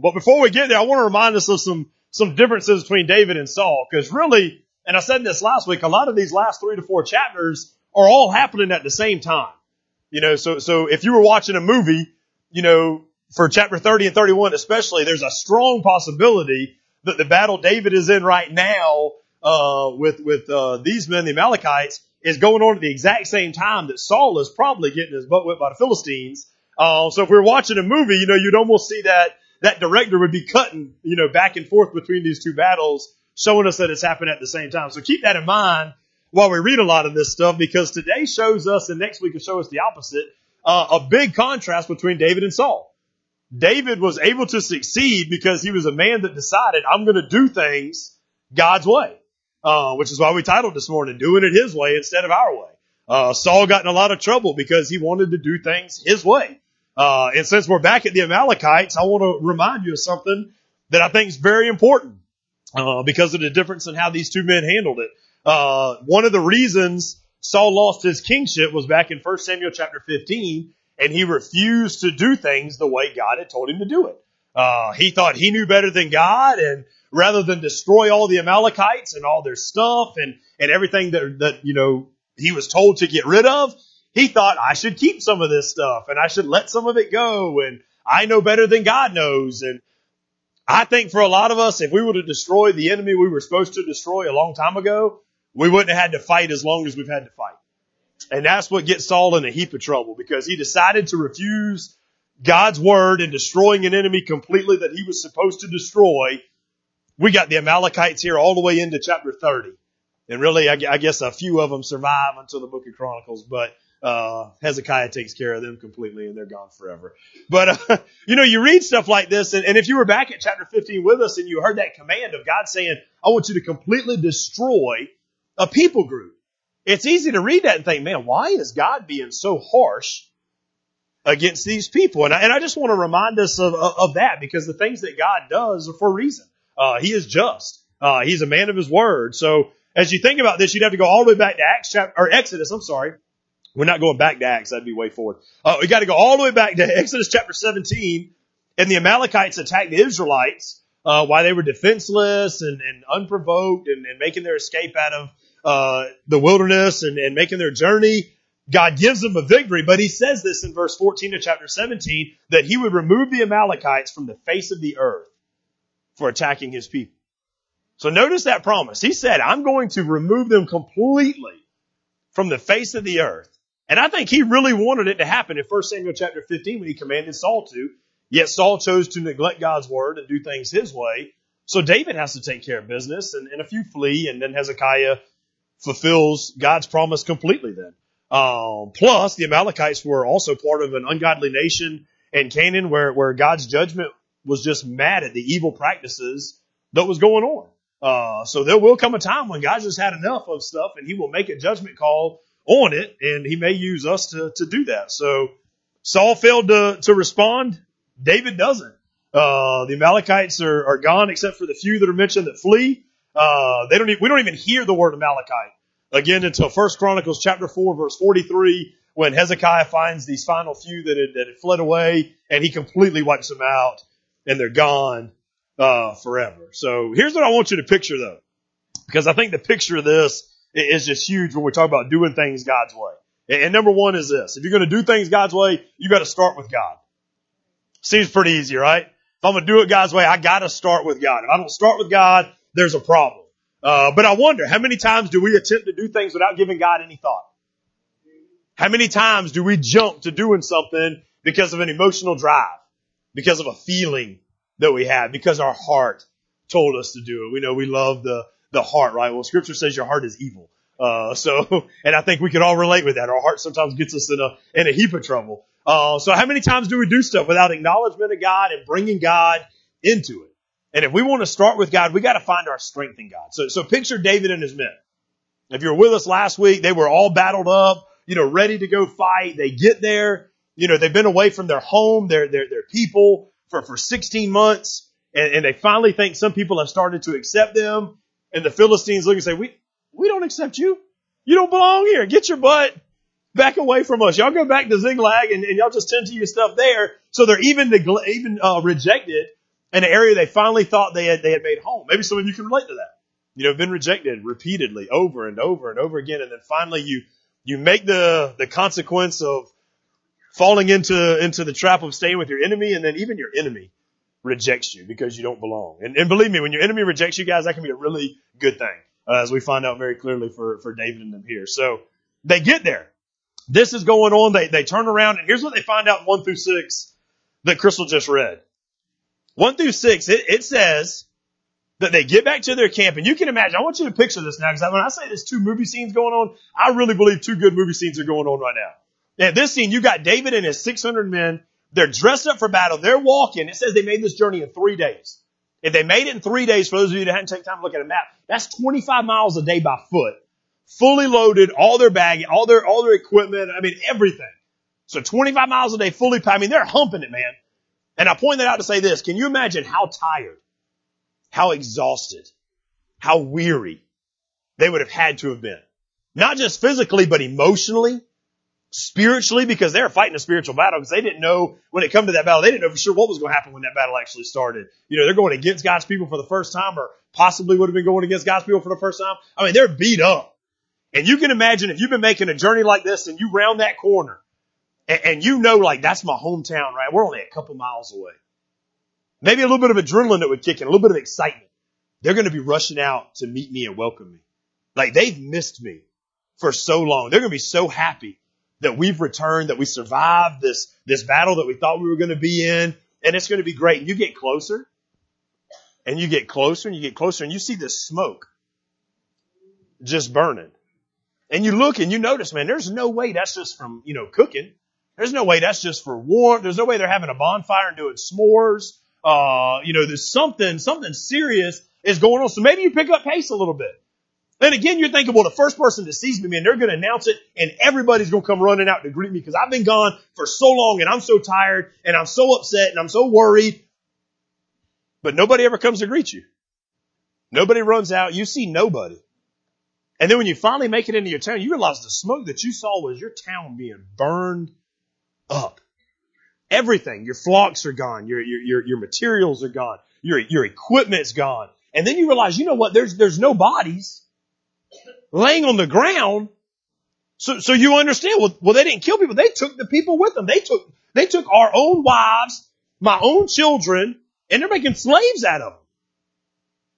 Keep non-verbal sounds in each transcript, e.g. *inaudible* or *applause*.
But before we get there, I want to remind us of some, some differences between David and Saul. Cause really, and I said this last week, a lot of these last three to four chapters are all happening at the same time. You know, so, so if you were watching a movie, you know, for chapter 30 and 31 especially, there's a strong possibility that the battle David is in right now, uh, with, with, uh, these men, the Amalekites, is going on at the exact same time that Saul is probably getting his butt whipped by the Philistines. Uh, so if we we're watching a movie, you know, you'd almost see that, that director would be cutting, you know, back and forth between these two battles, showing us that it's happening at the same time. So keep that in mind while we read a lot of this stuff because today shows us and next week will show us the opposite, uh, a big contrast between David and Saul. David was able to succeed because he was a man that decided, I'm going to do things God's way. Uh, which is why we titled this morning, doing it his way instead of our way. Uh, Saul got in a lot of trouble because he wanted to do things his way. Uh, and since we're back at the Amalekites, I want to remind you of something that I think is very important, uh, because of the difference in how these two men handled it. Uh, one of the reasons Saul lost his kingship was back in 1 Samuel chapter 15, and he refused to do things the way God had told him to do it. Uh, he thought he knew better than God, and rather than destroy all the Amalekites and all their stuff and, and everything that, that, you know, he was told to get rid of, he thought I should keep some of this stuff and I should let some of it go and I know better than God knows. And I think for a lot of us, if we would have destroyed the enemy we were supposed to destroy a long time ago, we wouldn't have had to fight as long as we've had to fight. And that's what gets Saul in a heap of trouble because he decided to refuse God's word and destroying an enemy completely that he was supposed to destroy we got the Amalekites here all the way into chapter 30. And really, I, guess a few of them survive until the book of Chronicles, but, uh, Hezekiah takes care of them completely and they're gone forever. But, uh, *laughs* you know, you read stuff like this and, and if you were back at chapter 15 with us and you heard that command of God saying, I want you to completely destroy a people group. It's easy to read that and think, man, why is God being so harsh against these people? And I, and I just want to remind us of, of, of that because the things that God does are for a reason. Uh, he is just. Uh, he's a man of his word. So as you think about this, you'd have to go all the way back to Acts chapter, or Exodus, I'm sorry. We're not going back to Acts. That'd be way forward. Uh, we got to go all the way back to *laughs* Exodus chapter 17 and the Amalekites attacked the Israelites, uh, while they were defenseless and, and unprovoked and, and, making their escape out of, uh, the wilderness and, and making their journey. God gives them a victory, but he says this in verse 14 of chapter 17 that he would remove the Amalekites from the face of the earth for attacking his people. So notice that promise. He said, I'm going to remove them completely from the face of the earth. And I think he really wanted it to happen in 1 Samuel chapter 15 when he commanded Saul to. Yet Saul chose to neglect God's word and do things his way. So David has to take care of business and, and a few flee and then Hezekiah fulfills God's promise completely then. Um, plus the Amalekites were also part of an ungodly nation in Canaan where, where God's judgment was just mad at the evil practices that was going on. Uh, so there will come a time when God just had enough of stuff and he will make a judgment call on it and he may use us to, to do that. So Saul failed to, to respond. David doesn't. Uh, the Amalekites are, are gone except for the few that are mentioned that flee. Uh, they don't even, we don't even hear the word Amalekite again until First Chronicles chapter 4 verse 43 when Hezekiah finds these final few that had, that had fled away and he completely wipes them out and they're gone uh, forever. So here's what I want you to picture though, because I think the picture of this is just huge when we talk about doing things God's way. And number one is this: if you're going to do things God's way, you got to start with God. Seems pretty easy, right? If I'm going to do it God's way, I got to start with God. If I don't start with God, there's a problem. Uh, but I wonder, how many times do we attempt to do things without giving God any thought? How many times do we jump to doing something because of an emotional drive? because of a feeling that we have, because our heart told us to do it. We know we love the, the heart, right? Well, scripture says your heart is evil. Uh, so, *laughs* and I think we can all relate with that. Our heart sometimes gets us in a, in a heap of trouble. Uh, so how many times do we do stuff without acknowledgement of God and bringing God into it? And if we want to start with God, we got to find our strength in God. So, so picture David and his men. If you were with us last week, they were all battled up, you know, ready to go fight. They get there you know, they've been away from their home, their, their, their people for, for 16 months. And, and they finally think some people have started to accept them. And the Philistines look and say, we, we don't accept you. You don't belong here. Get your butt back away from us. Y'all go back to Ziklag and, and y'all just tend to your stuff there. So they're even, even, uh, rejected an area they finally thought they had, they had made home. Maybe some of you can relate to that. You know, been rejected repeatedly over and over and over again. And then finally you, you make the, the consequence of falling into, into the trap of staying with your enemy. And then even your enemy rejects you because you don't belong. And, and believe me, when your enemy rejects you guys, that can be a really good thing, uh, as we find out very clearly for, for David and them here. So they get there. This is going on. They, they turn around and here's what they find out one through six that Crystal just read. One through six, it, it says that they get back to their camp and you can imagine, I want you to picture this now because when I say there's two movie scenes going on, I really believe two good movie scenes are going on right now. At this scene, you got David and his 600 men they're dressed up for battle. They're walking. It says they made this journey in three days. If they made it in three days, for those of you that hadn't taken time to look at a map, that's 25 miles a day by foot. Fully loaded, all their baggage, all their, all their equipment. I mean, everything. So 25 miles a day, fully packed. I mean, they're humping it, man. And I point that out to say this. Can you imagine how tired, how exhausted, how weary they would have had to have been? Not just physically, but emotionally, spiritually because they were fighting a spiritual battle because they didn't know when it come to that battle, they didn't know for sure what was going to happen when that battle actually started. You know, they're going against God's people for the first time or possibly would have been going against God's people for the first time. I mean, they're beat up. And you can imagine if you've been making a journey like this and you round that corner and, and you know like that's my hometown, right? We're only a couple miles away. Maybe a little bit of adrenaline that would kick in, a little bit of excitement. They're going to be rushing out to meet me and welcome me. Like they've missed me for so long. They're going to be so happy that we've returned, that we survived this, this battle that we thought we were going to be in, and it's going to be great. And you get closer, and you get closer, and you get closer, and you see this smoke just burning. And you look and you notice, man, there's no way that's just from, you know, cooking. There's no way that's just for warmth. There's no way they're having a bonfire and doing s'mores. Uh, you know, there's something, something serious is going on. So maybe you pick up pace a little bit. And again, you're thinking, well, the first person that sees me, man, they're going to announce it and everybody's going to come running out to greet me because I've been gone for so long and I'm so tired and I'm so upset and I'm so worried. But nobody ever comes to greet you. Nobody runs out. You see nobody. And then when you finally make it into your town, you realize the smoke that you saw was your town being burned up. Everything. Your flocks are gone. Your, your, your, your materials are gone. Your, your equipment's gone. And then you realize, you know what? There's, there's no bodies laying on the ground. So, so you understand, well, well, they didn't kill people. They took the people with them. They took, they took our own wives, my own children, and they're making slaves out of them.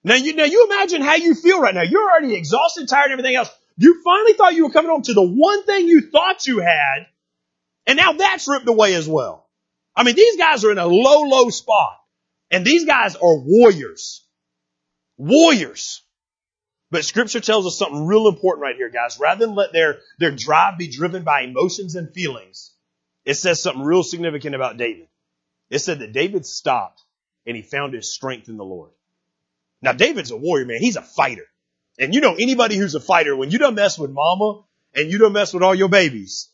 Now you, now you imagine how you feel right now. You're already exhausted, tired, everything else. You finally thought you were coming home to the one thing you thought you had, and now that's ripped away as well. I mean, these guys are in a low, low spot. And these guys are warriors. Warriors. But scripture tells us something real important right here, guys. Rather than let their, their drive be driven by emotions and feelings, it says something real significant about David. It said that David stopped and he found his strength in the Lord. Now David's a warrior, man. He's a fighter. And you know anybody who's a fighter, when you don't mess with mama and you don't mess with all your babies,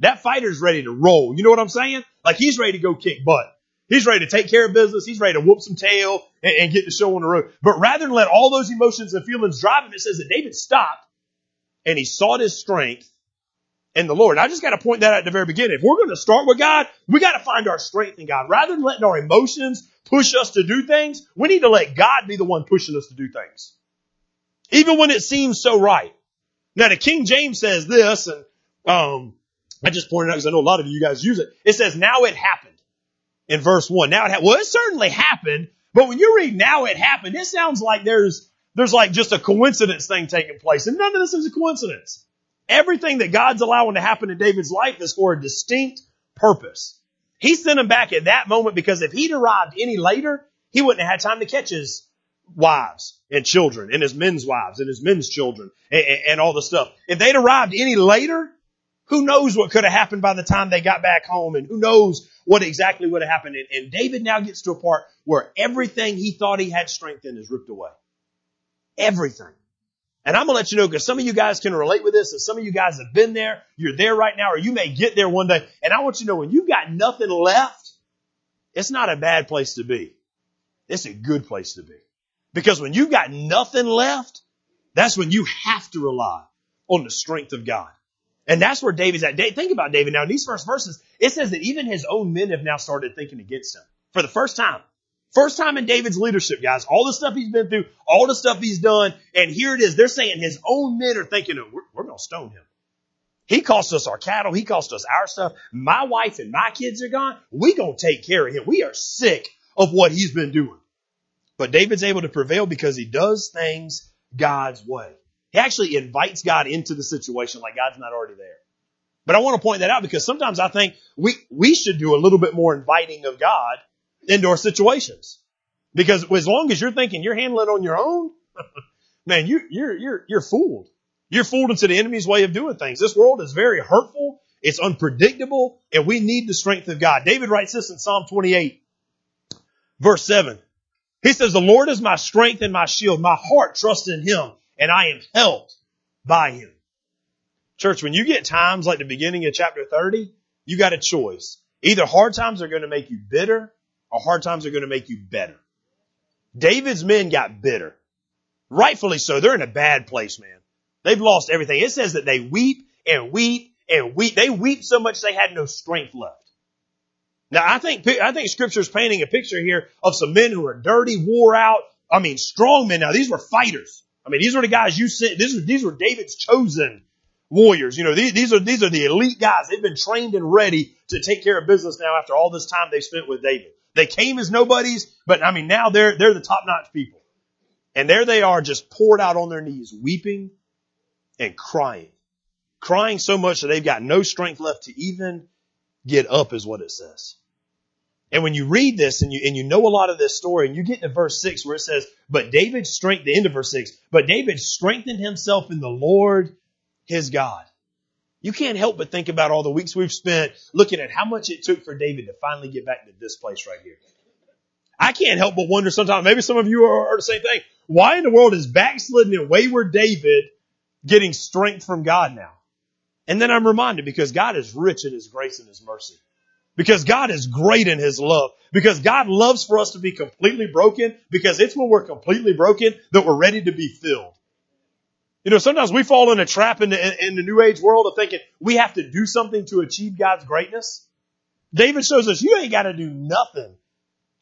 that fighter's ready to roll. You know what I'm saying? Like he's ready to go kick butt. He's ready to take care of business. He's ready to whoop some tail and, and get the show on the road. But rather than let all those emotions and feelings drive him, it says that David stopped and he sought his strength in the Lord. I just got to point that out at the very beginning. If we're going to start with God, we got to find our strength in God. Rather than letting our emotions push us to do things, we need to let God be the one pushing us to do things. Even when it seems so right. Now the King James says this, and um, I just pointed out because I know a lot of you guys use it. It says, now it happened in verse one. Now it ha- well, it certainly happened, but when you read now it happened, it sounds like there's there's like just a coincidence thing taking place, and none of this is a coincidence. Everything that God's allowing to happen in David's life is for a distinct purpose. He sent him back at that moment because if he'd arrived any later, he wouldn't have had time to catch his wives and children and his men's wives and his men's children and, and all the stuff. If they'd arrived any later, who knows what could have happened by the time they got back home and who knows what exactly would have happened. And, and David now gets to a part where everything he thought he had strength in is ripped away. Everything. And I'm gonna let you know because some of you guys can relate with this and some of you guys have been there. You're there right now or you may get there one day. And I want you to know when you've got nothing left, it's not a bad place to be. It's a good place to be. Because when you've got nothing left, that's when you have to rely on the strength of God. And that's where David's at. Think about David now. In these first verses, it says that even his own men have now started thinking against him for the first time. First time in David's leadership, guys. All the stuff he's been through, all the stuff he's done, and here it is. They're saying his own men are thinking, oh, we're, we're going to stone him. He cost us our cattle. He cost us our stuff. My wife and my kids are gone. We gonna take care of him. We are sick of what he's been doing. But David's able to prevail because he does things God's way. He actually invites God into the situation like God's not already there. But I want to point that out because sometimes I think we, we should do a little bit more inviting of God into our situations. Because as long as you're thinking you're handling it on your own, *laughs* man, you, you're, you're, you're fooled. You're fooled into the enemy's way of doing things. This world is very hurtful. It's unpredictable and we need the strength of God. David writes this in Psalm 28 verse 7. He says, the Lord is my strength and my shield. My heart trusts in him and I am helped by him. Church, when you get times like the beginning of chapter 30, you got a choice. Either hard times are going to make you bitter or hard times are going to make you better. David's men got bitter. Rightfully so. They're in a bad place, man. They've lost everything. It says that they weep and weep and weep. They weep so much they had no strength left. Now I think, I think scripture is painting a picture here of some men who are dirty, wore out. I mean, strong men. Now these were fighters. I mean, these were the guys you sent. These were, these were David's chosen warriors. You know, these, these are, these are the elite guys. They've been trained and ready to take care of business now after all this time they spent with David. They came as nobodies, but I mean, now they're, they're the top notch people. And there they are just poured out on their knees, weeping and crying. Crying so much that they've got no strength left to even get up is what it says. And when you read this and you, and you know a lot of this story and you get to verse six where it says, but David strengthened, the end of verse six, but David strengthened himself in the Lord his God. You can't help but think about all the weeks we've spent looking at how much it took for David to finally get back to this place right here. I can't help but wonder sometimes, maybe some of you are, are the same thing. Why in the world is backslidden and wayward David getting strength from God now. And then I'm reminded because God is rich in His grace and His mercy. Because God is great in His love. Because God loves for us to be completely broken. Because it's when we're completely broken that we're ready to be filled. You know, sometimes we fall in a trap in the, in the New Age world of thinking we have to do something to achieve God's greatness. David shows us you ain't got to do nothing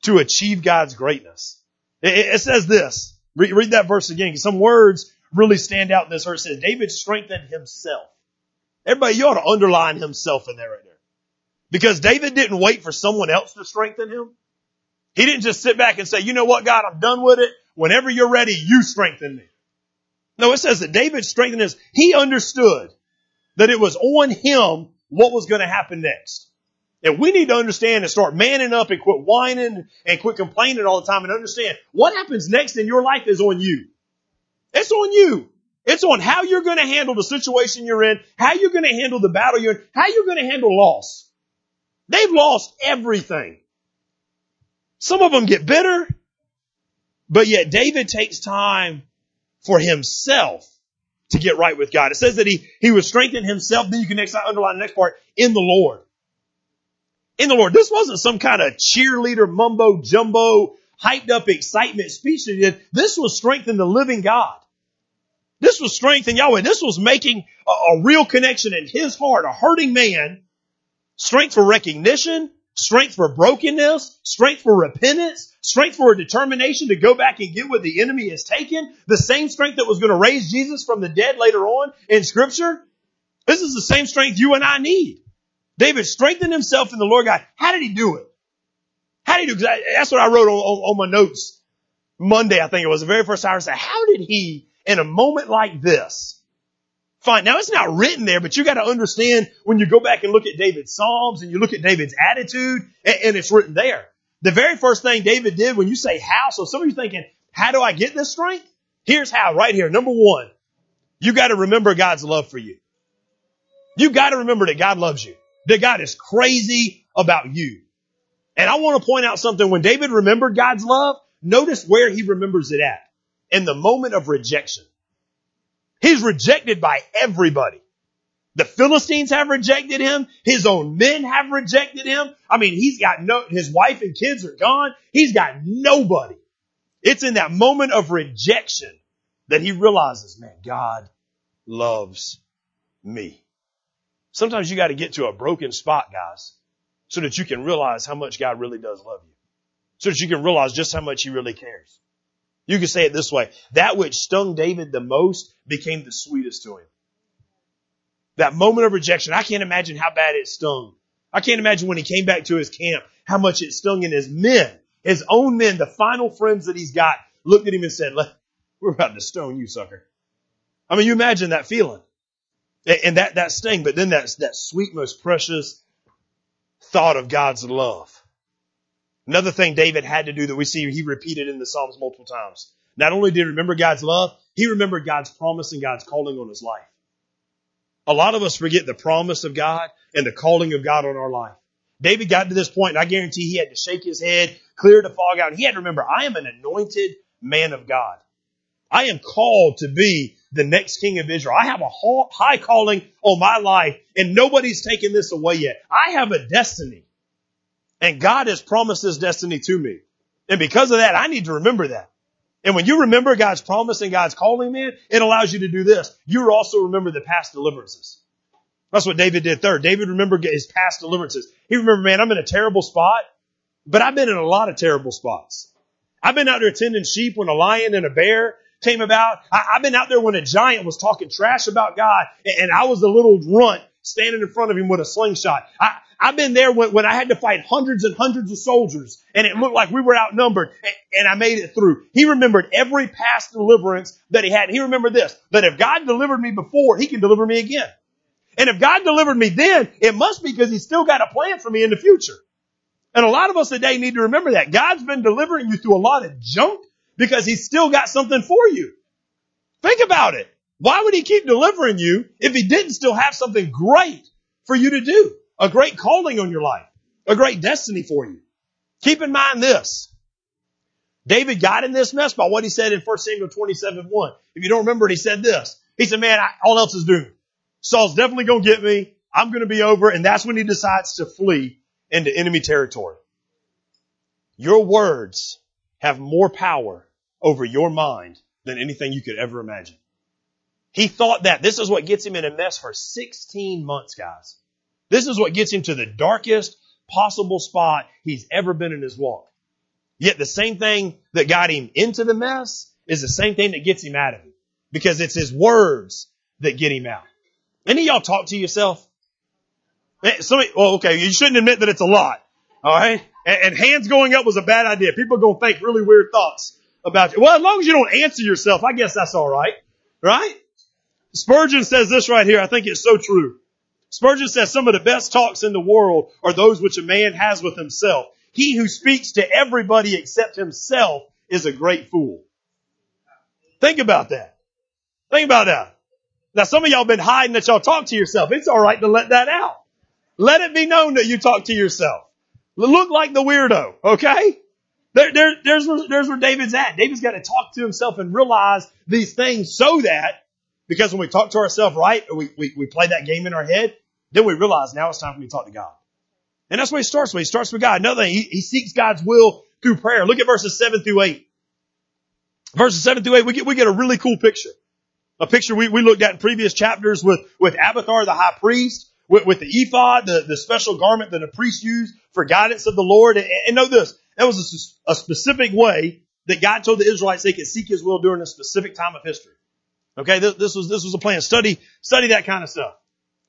to achieve God's greatness. It, it says this. Read, read that verse again. Some words really stand out in this verse. It says David strengthened himself. Everybody, you ought to underline himself in there right there. Because David didn't wait for someone else to strengthen him. He didn't just sit back and say, you know what, God, I'm done with it. Whenever you're ready, you strengthen me. No, it says that David strengthened his, he understood that it was on him what was going to happen next. And we need to understand and start manning up and quit whining and quit complaining all the time and understand what happens next in your life is on you. It's on you. It's on how you're going to handle the situation you're in, how you're going to handle the battle you're in, how you're going to handle loss. They've lost everything. Some of them get bitter, but yet David takes time for himself to get right with God. It says that he, he was strengthened himself. Then you can next underline the next part in the Lord. In the Lord. This wasn't some kind of cheerleader mumbo jumbo hyped up excitement speech that he did. This was strength in the living God. This was strength in Yahweh. This was making a, a real connection in his heart, a hurting man, strength for recognition, strength for brokenness, strength for repentance, strength for a determination to go back and get what the enemy has taken, the same strength that was going to raise Jesus from the dead later on in scripture. This is the same strength you and I need. David strengthened himself in the Lord God. How did he do it? How did he do it? That's what I wrote on, on, on, my notes Monday, I think it was the very first hour. I said, how did he in a moment like this. Fine. Now it's not written there, but you got to understand when you go back and look at David's Psalms and you look at David's attitude and, and it's written there. The very first thing David did when you say how, so some of you thinking, how do I get this strength? Here's how, right here. Number one, you got to remember God's love for you. You got to remember that God loves you. That God is crazy about you. And I want to point out something. When David remembered God's love, notice where he remembers it at in the moment of rejection. He's rejected by everybody. The Philistines have rejected him. His own men have rejected him. I mean, he's got no, his wife and kids are gone. He's got nobody. It's in that moment of rejection that he realizes, man, God loves me. Sometimes you got to get to a broken spot, guys, so that you can realize how much God really does love you. so that you can realize just how much he really cares. You can say it this way. That which stung David the most became the sweetest to him. That moment of rejection, I can't imagine how bad it stung. I can't imagine when he came back to his camp, how much it stung in his men, his own men, the final friends that he's got, looked at him and said, we're about to stone you, sucker. I mean, you imagine that feeling. And that, that sting, but then that, that sweet, most precious thought of God's love. Another thing David had to do that we see he repeated in the Psalms multiple times. Not only did he remember God's love, he remembered God's promise and God's calling on his life. A lot of us forget the promise of God and the calling of God on our life. David got to this point, and I guarantee he had to shake his head, clear the fog out, and he had to remember, I am an anointed man of God. I am called to be the next king of Israel. I have a high calling on my life, and nobody's taken this away yet. I have a destiny. And God has promised this destiny to me. And because of that, I need to remember that. And when you remember God's promise and God's calling, man, it allows you to do this. You also remember the past deliverances. That's what David did third. David remembered his past deliverances. He remembered, man, I'm in a terrible spot, but I've been in a lot of terrible spots. I've been out there tending sheep when a lion and a bear came about. I, have been out there when a giant was talking trash about God and, and I was a little runt standing in front of him with a slingshot. I, I've been there when, when I had to fight hundreds and hundreds of soldiers and it looked like we were outnumbered and, and I made it through. He remembered every past deliverance that he had. He remembered this, that if God delivered me before, he can deliver me again. And if God delivered me then, it must be because he's still got a plan for me in the future. And a lot of us today need to remember that. God's been delivering you through a lot of junk because he's still got something for you. Think about it. Why would he keep delivering you if he didn't still have something great for you to do? A great calling on your life. A great destiny for you. Keep in mind this. David got in this mess by what he said in 1 Samuel 27, 1. If you don't remember it, he said this. He said, man, I, all else is doomed. Saul's definitely going to get me. I'm going to be over. And that's when he decides to flee into enemy territory. Your words have more power over your mind than anything you could ever imagine. He thought that. This is what gets him in a mess for 16 months, guys. This is what gets him to the darkest possible spot he's ever been in his walk. Yet the same thing that got him into the mess is the same thing that gets him out of it. Because it's his words that get him out. Any of y'all talk to yourself? Eh, somebody, well, okay, you shouldn't admit that it's a lot. Alright? And, and hands going up was a bad idea. People are going to think really weird thoughts about you. Well, as long as you don't answer yourself, I guess that's alright. Right? Spurgeon says this right here. I think it's so true. Spurgeon says some of the best talks in the world are those which a man has with himself. He who speaks to everybody except himself is a great fool. Think about that. Think about that. Now some of y'all been hiding that y'all talk to yourself. It's alright to let that out. Let it be known that you talk to yourself. Look like the weirdo, okay? There, there, there's, there's where David's at. David's got to talk to himself and realize these things so that, because when we talk to ourselves right, we, we, we play that game in our head, then we realize now it's time for me to talk to God. And that's where he starts with. He starts with God. Another thing, he, he seeks God's will through prayer. Look at verses 7 through 8. Verses 7 through 8, we get, we get a really cool picture. A picture we, we looked at in previous chapters with, with Abiathar the high priest with, with the ephod, the, the special garment that a priest used for guidance of the Lord. And, and know this, that was a, a specific way that God told the Israelites they could seek His will during a specific time of history. Okay, this, this was this was a plan. Study study that kind of stuff.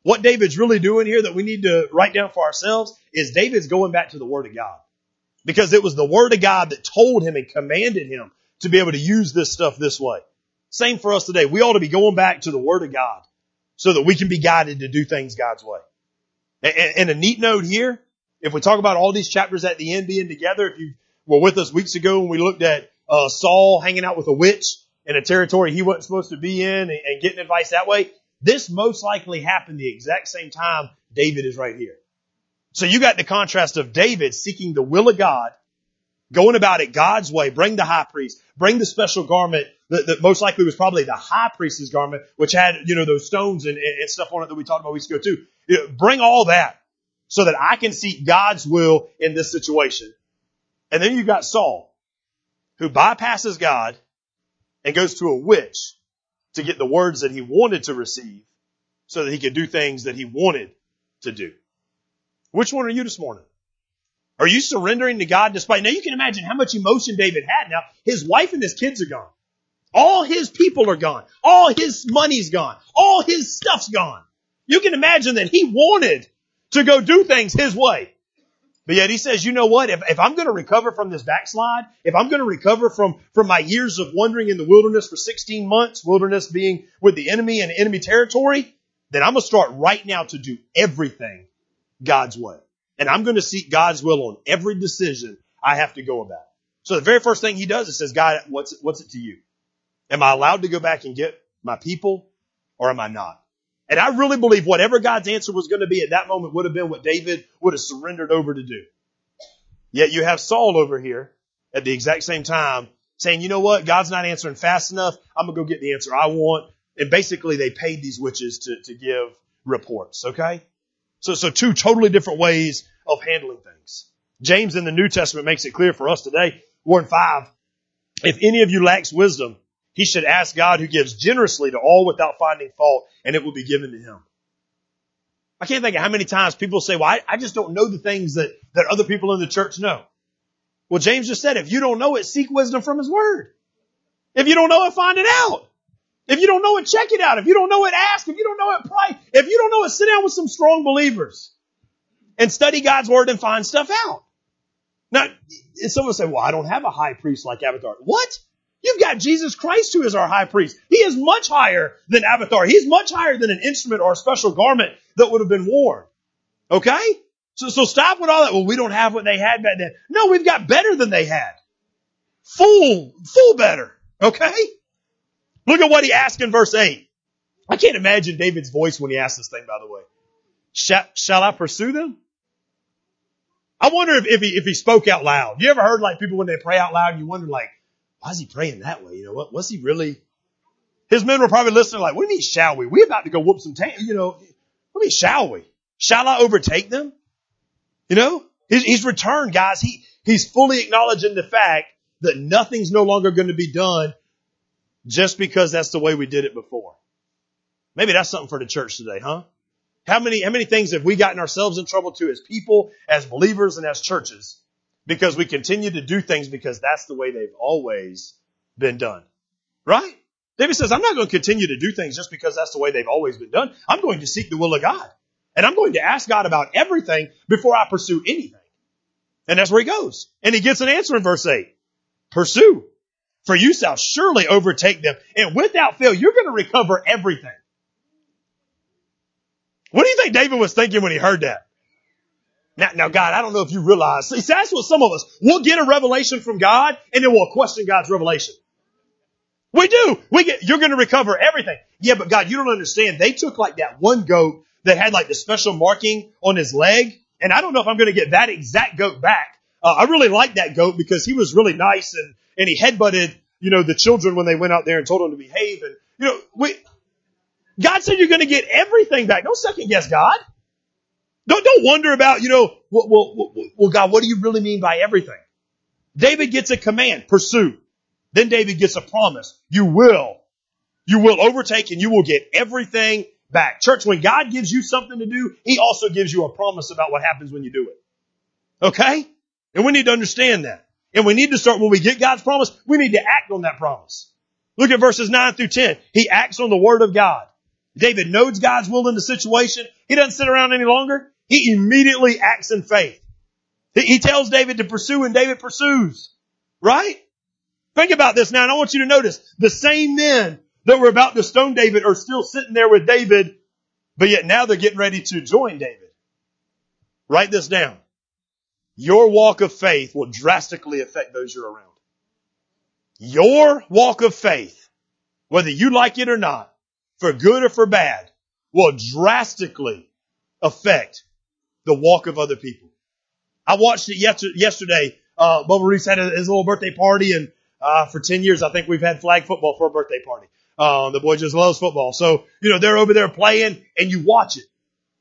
What David's really doing here that we need to write down for ourselves is David's going back to the Word of God. Because it was the Word of God that told him and commanded him to be able to use this stuff this way. Same for us today. We ought to be going back to the Word of God so that we can be guided to do things God's way. And, and a neat note here, if we talk about all these chapters at the end being together, if you were with us weeks ago when we looked at uh, Saul hanging out with a witch in a territory he wasn't supposed to be in and, and getting advice that way, this most likely happened the exact same time David is right here. So you got the contrast of David seeking the will of God, going about it God's way, bring the high priest, bring the special garment that, that, most likely was probably the high priest's garment, which had, you know, those stones and, and stuff on it that we talked about weeks ago too. You know, bring all that so that I can seek God's will in this situation. And then you've got Saul, who bypasses God and goes to a witch to get the words that he wanted to receive so that he could do things that he wanted to do. Which one are you this morning? Are you surrendering to God despite, now you can imagine how much emotion David had now. His wife and his kids are gone. All his people are gone. All his money's gone. All his stuff's gone. You can imagine that he wanted to go do things his way. But yet he says, you know what? If, if I'm going to recover from this backslide, if I'm going to recover from, from my years of wandering in the wilderness for 16 months, wilderness being with the enemy and enemy territory, then I'm going to start right now to do everything God's way. And I'm going to seek God's will on every decision I have to go about. So the very first thing he does is says, God, what's what's it to you? Am I allowed to go back and get my people or am I not? And I really believe whatever God's answer was going to be at that moment would have been what David would have surrendered over to do. Yet you have Saul over here at the exact same time saying, you know what? God's not answering fast enough. I'm going to go get the answer I want. And basically they paid these witches to, to give reports. Okay. So, so two totally different ways of handling things. James in the New Testament makes it clear for us today. One five. If any of you lacks wisdom, he should ask God who gives generously to all without finding fault and it will be given to him. I can't think of how many times people say, well, I, I just don't know the things that, that other people in the church know. Well, James just said, if you don't know it, seek wisdom from his word. If you don't know it, find it out. If you don't know it, check it out. If you don't know it, ask. If you don't know it, pray. If you don't know it, sit down with some strong believers and study God's word and find stuff out. Now, someone say, well, I don't have a high priest like Abiathar. What? You've got Jesus Christ who is our high priest. He is much higher than Abiathar. He's much higher than an instrument or a special garment that would have been worn. Okay? So, so stop with all that. Well, we don't have what they had back then. No, we've got better than they had. Full, full better. Okay? Look at what he asked in verse 8. I can't imagine David's voice when he asked this thing, by the way. Shall, shall I pursue them? I wonder if, if he, if he spoke out loud. You ever heard like people when they pray out loud, you wonder like, why is he praying that way? You know, what was he really? His men were probably listening like, what do you mean shall we? We about to go whoop some tail, you know, what do you mean shall we? Shall I overtake them? You know, he's, he's returned, guys. He, he's fully acknowledging the fact that nothing's no longer going to be done just because that's the way we did it before. Maybe that's something for the church today, huh? How many, how many things have we gotten ourselves in trouble to as people, as believers, and as churches because we continue to do things because that's the way they've always been done. Right? David says, I'm not going to continue to do things just because that's the way they've always been done. I'm going to seek the will of God. And I'm going to ask God about everything before I pursue anything. And that's where he goes. And he gets an answer in verse 8. Pursue. For you shall surely overtake them. And without fail, you're going to recover everything. What do you think David was thinking when he heard that? Now, now, God, I don't know if you realize. See, that's what some of us, we'll get a revelation from God and then we'll question God's revelation. We do. We get, you're going to recover everything. Yeah, but God, you don't understand. They took like that one goat that had like the special marking on his leg. And I don't know if I'm going to get that exact goat back. Uh, I really like that goat because he was really nice and, and he headbutted, you know, the children when they went out there and told them to behave. And, you know, we, God said you're going to get everything back. Don't second guess God. Don't, don't wonder about, you know, well, well, well, God, what do you really mean by everything? David gets a command, pursue. Then David gets a promise. You will. You will overtake and you will get everything back. Church, when God gives you something to do, He also gives you a promise about what happens when you do it. Okay? And we need to understand that. And we need to start, when we get God's promise, we need to act on that promise. Look at verses 9 through 10. He acts on the word of God. David knows God's will in the situation. He doesn't sit around any longer. He immediately acts in faith. He tells David to pursue and David pursues. Right? Think about this now and I want you to notice the same men that were about to stone David are still sitting there with David, but yet now they're getting ready to join David. Write this down. Your walk of faith will drastically affect those you're around. Your walk of faith, whether you like it or not, for good or for bad, will drastically affect the walk of other people. I watched it yesterday. Uh, Bubba Reese had his little birthday party and, uh, for 10 years, I think we've had flag football for a birthday party. Um, the boy just loves football. So, you know, they're over there playing and you watch it.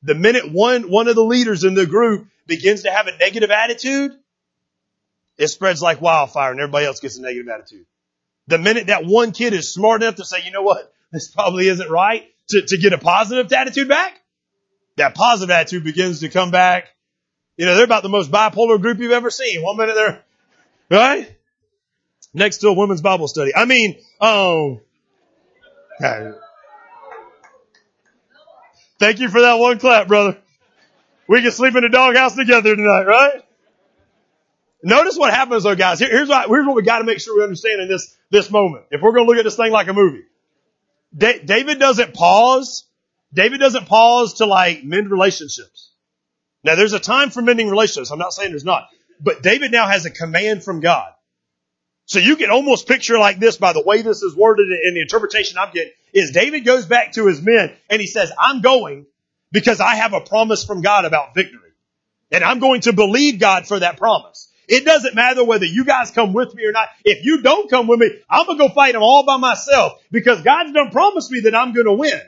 The minute one, one of the leaders in the group begins to have a negative attitude, it spreads like wildfire and everybody else gets a negative attitude. The minute that one kid is smart enough to say, you know what, *laughs* this probably isn't right, to, to get a positive attitude back, that positive attitude begins to come back You know, they're about the most bipolar group you've ever seen. One minute they're, right? Next to a women's Bible study. I mean, um, thank you for that one clap, brother. We can sleep in the doghouse together tonight, right? Notice what happens though, guys. Here, here's what, here's what we got to make sure we understand in this, this moment. If we're going to look at this thing like a movie. Da- David doesn't pause. David doesn't pause to like mend relationships. Now there's a time for mending relationships. I'm not saying there's not. But David now has a command from God. So you can almost picture like this by the way this is worded in the interpretation I'm getting is David goes back to his men and he says, I'm going because I have a promise from God about victory. And I'm going to believe God for that promise. It doesn't matter whether you guys come with me or not. If you don't come with me, I'm going to go fight them all by myself because God's done promised me that I'm going to win.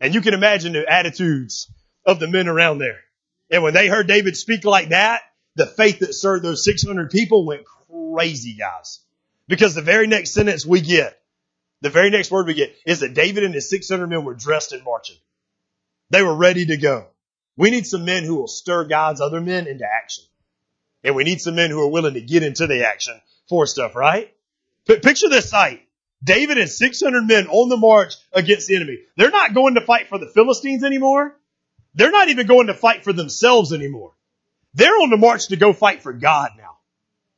And you can imagine the attitudes of the men around there. And when they heard David speak like that, the faith that served those 600 people went crazy, guys. Because the very next sentence we get, the very next word we get is that David and his 600 men were dressed and marching. They were ready to go. We need some men who will stir God's other men into action. And we need some men who are willing to get into the action for stuff, right? Picture this sight. David and 600 men on the march against the enemy. They're not going to fight for the Philistines anymore. They're not even going to fight for themselves anymore. They're on the march to go fight for God now.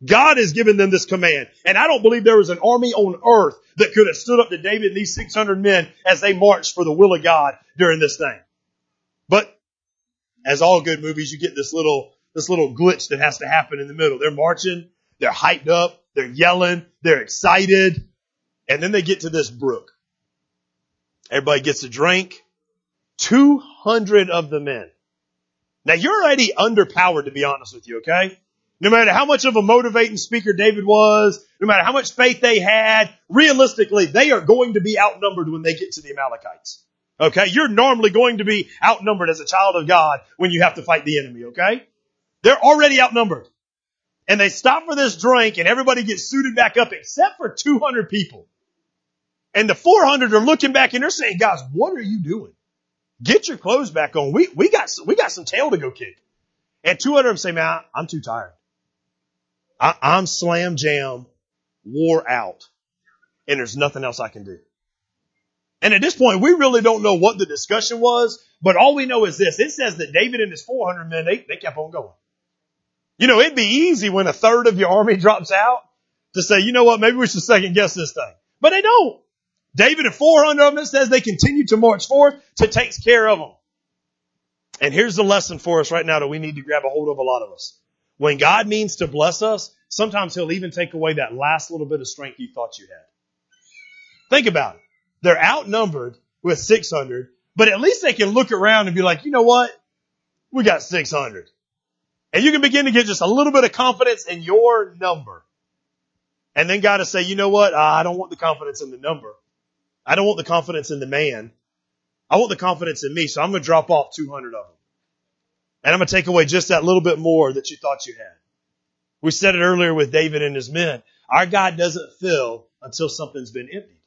God has given them this command. And I don't believe there was an army on earth that could have stood up to David and these 600 men as they marched for the will of God during this thing. But as all good movies, you get this little, this little glitch that has to happen in the middle. They're marching. They're hyped up. They're yelling. They're excited. And then they get to this brook. Everybody gets a drink. 200 of the men. Now you're already underpowered to be honest with you, okay? No matter how much of a motivating speaker David was, no matter how much faith they had, realistically, they are going to be outnumbered when they get to the Amalekites. Okay? You're normally going to be outnumbered as a child of God when you have to fight the enemy, okay? They're already outnumbered. And they stop for this drink and everybody gets suited back up except for 200 people. And the 400 are looking back and they're saying, guys, what are you doing? Get your clothes back on. We, we got, we got some tail to go kick. And 200 of them say, man, I'm too tired. I, I'm slam jam, wore out, and there's nothing else I can do. And at this point, we really don't know what the discussion was, but all we know is this. It says that David and his 400 men, they, they kept on going. You know, it'd be easy when a third of your army *laughs* drops out to say, you know what, maybe we should second guess this thing. But they don't. David and 400 of them, it says they continue to march forth to take care of them. And here's the lesson for us right now that we need to grab a hold of a lot of us. When God means to bless us, sometimes he'll even take away that last little bit of strength you thought you had. Think about it. They're outnumbered with 600, but at least they can look around and be like, you know what? We got 600. And you can begin to get just a little bit of confidence in your number. And then God to say, you know what? I don't want the confidence in the number. I don't want the confidence in the man. I want the confidence in me. So I'm going to drop off 200 of them. And I'm going to take away just that little bit more that you thought you had. We said it earlier with David and his men. Our God doesn't fill until something's been emptied.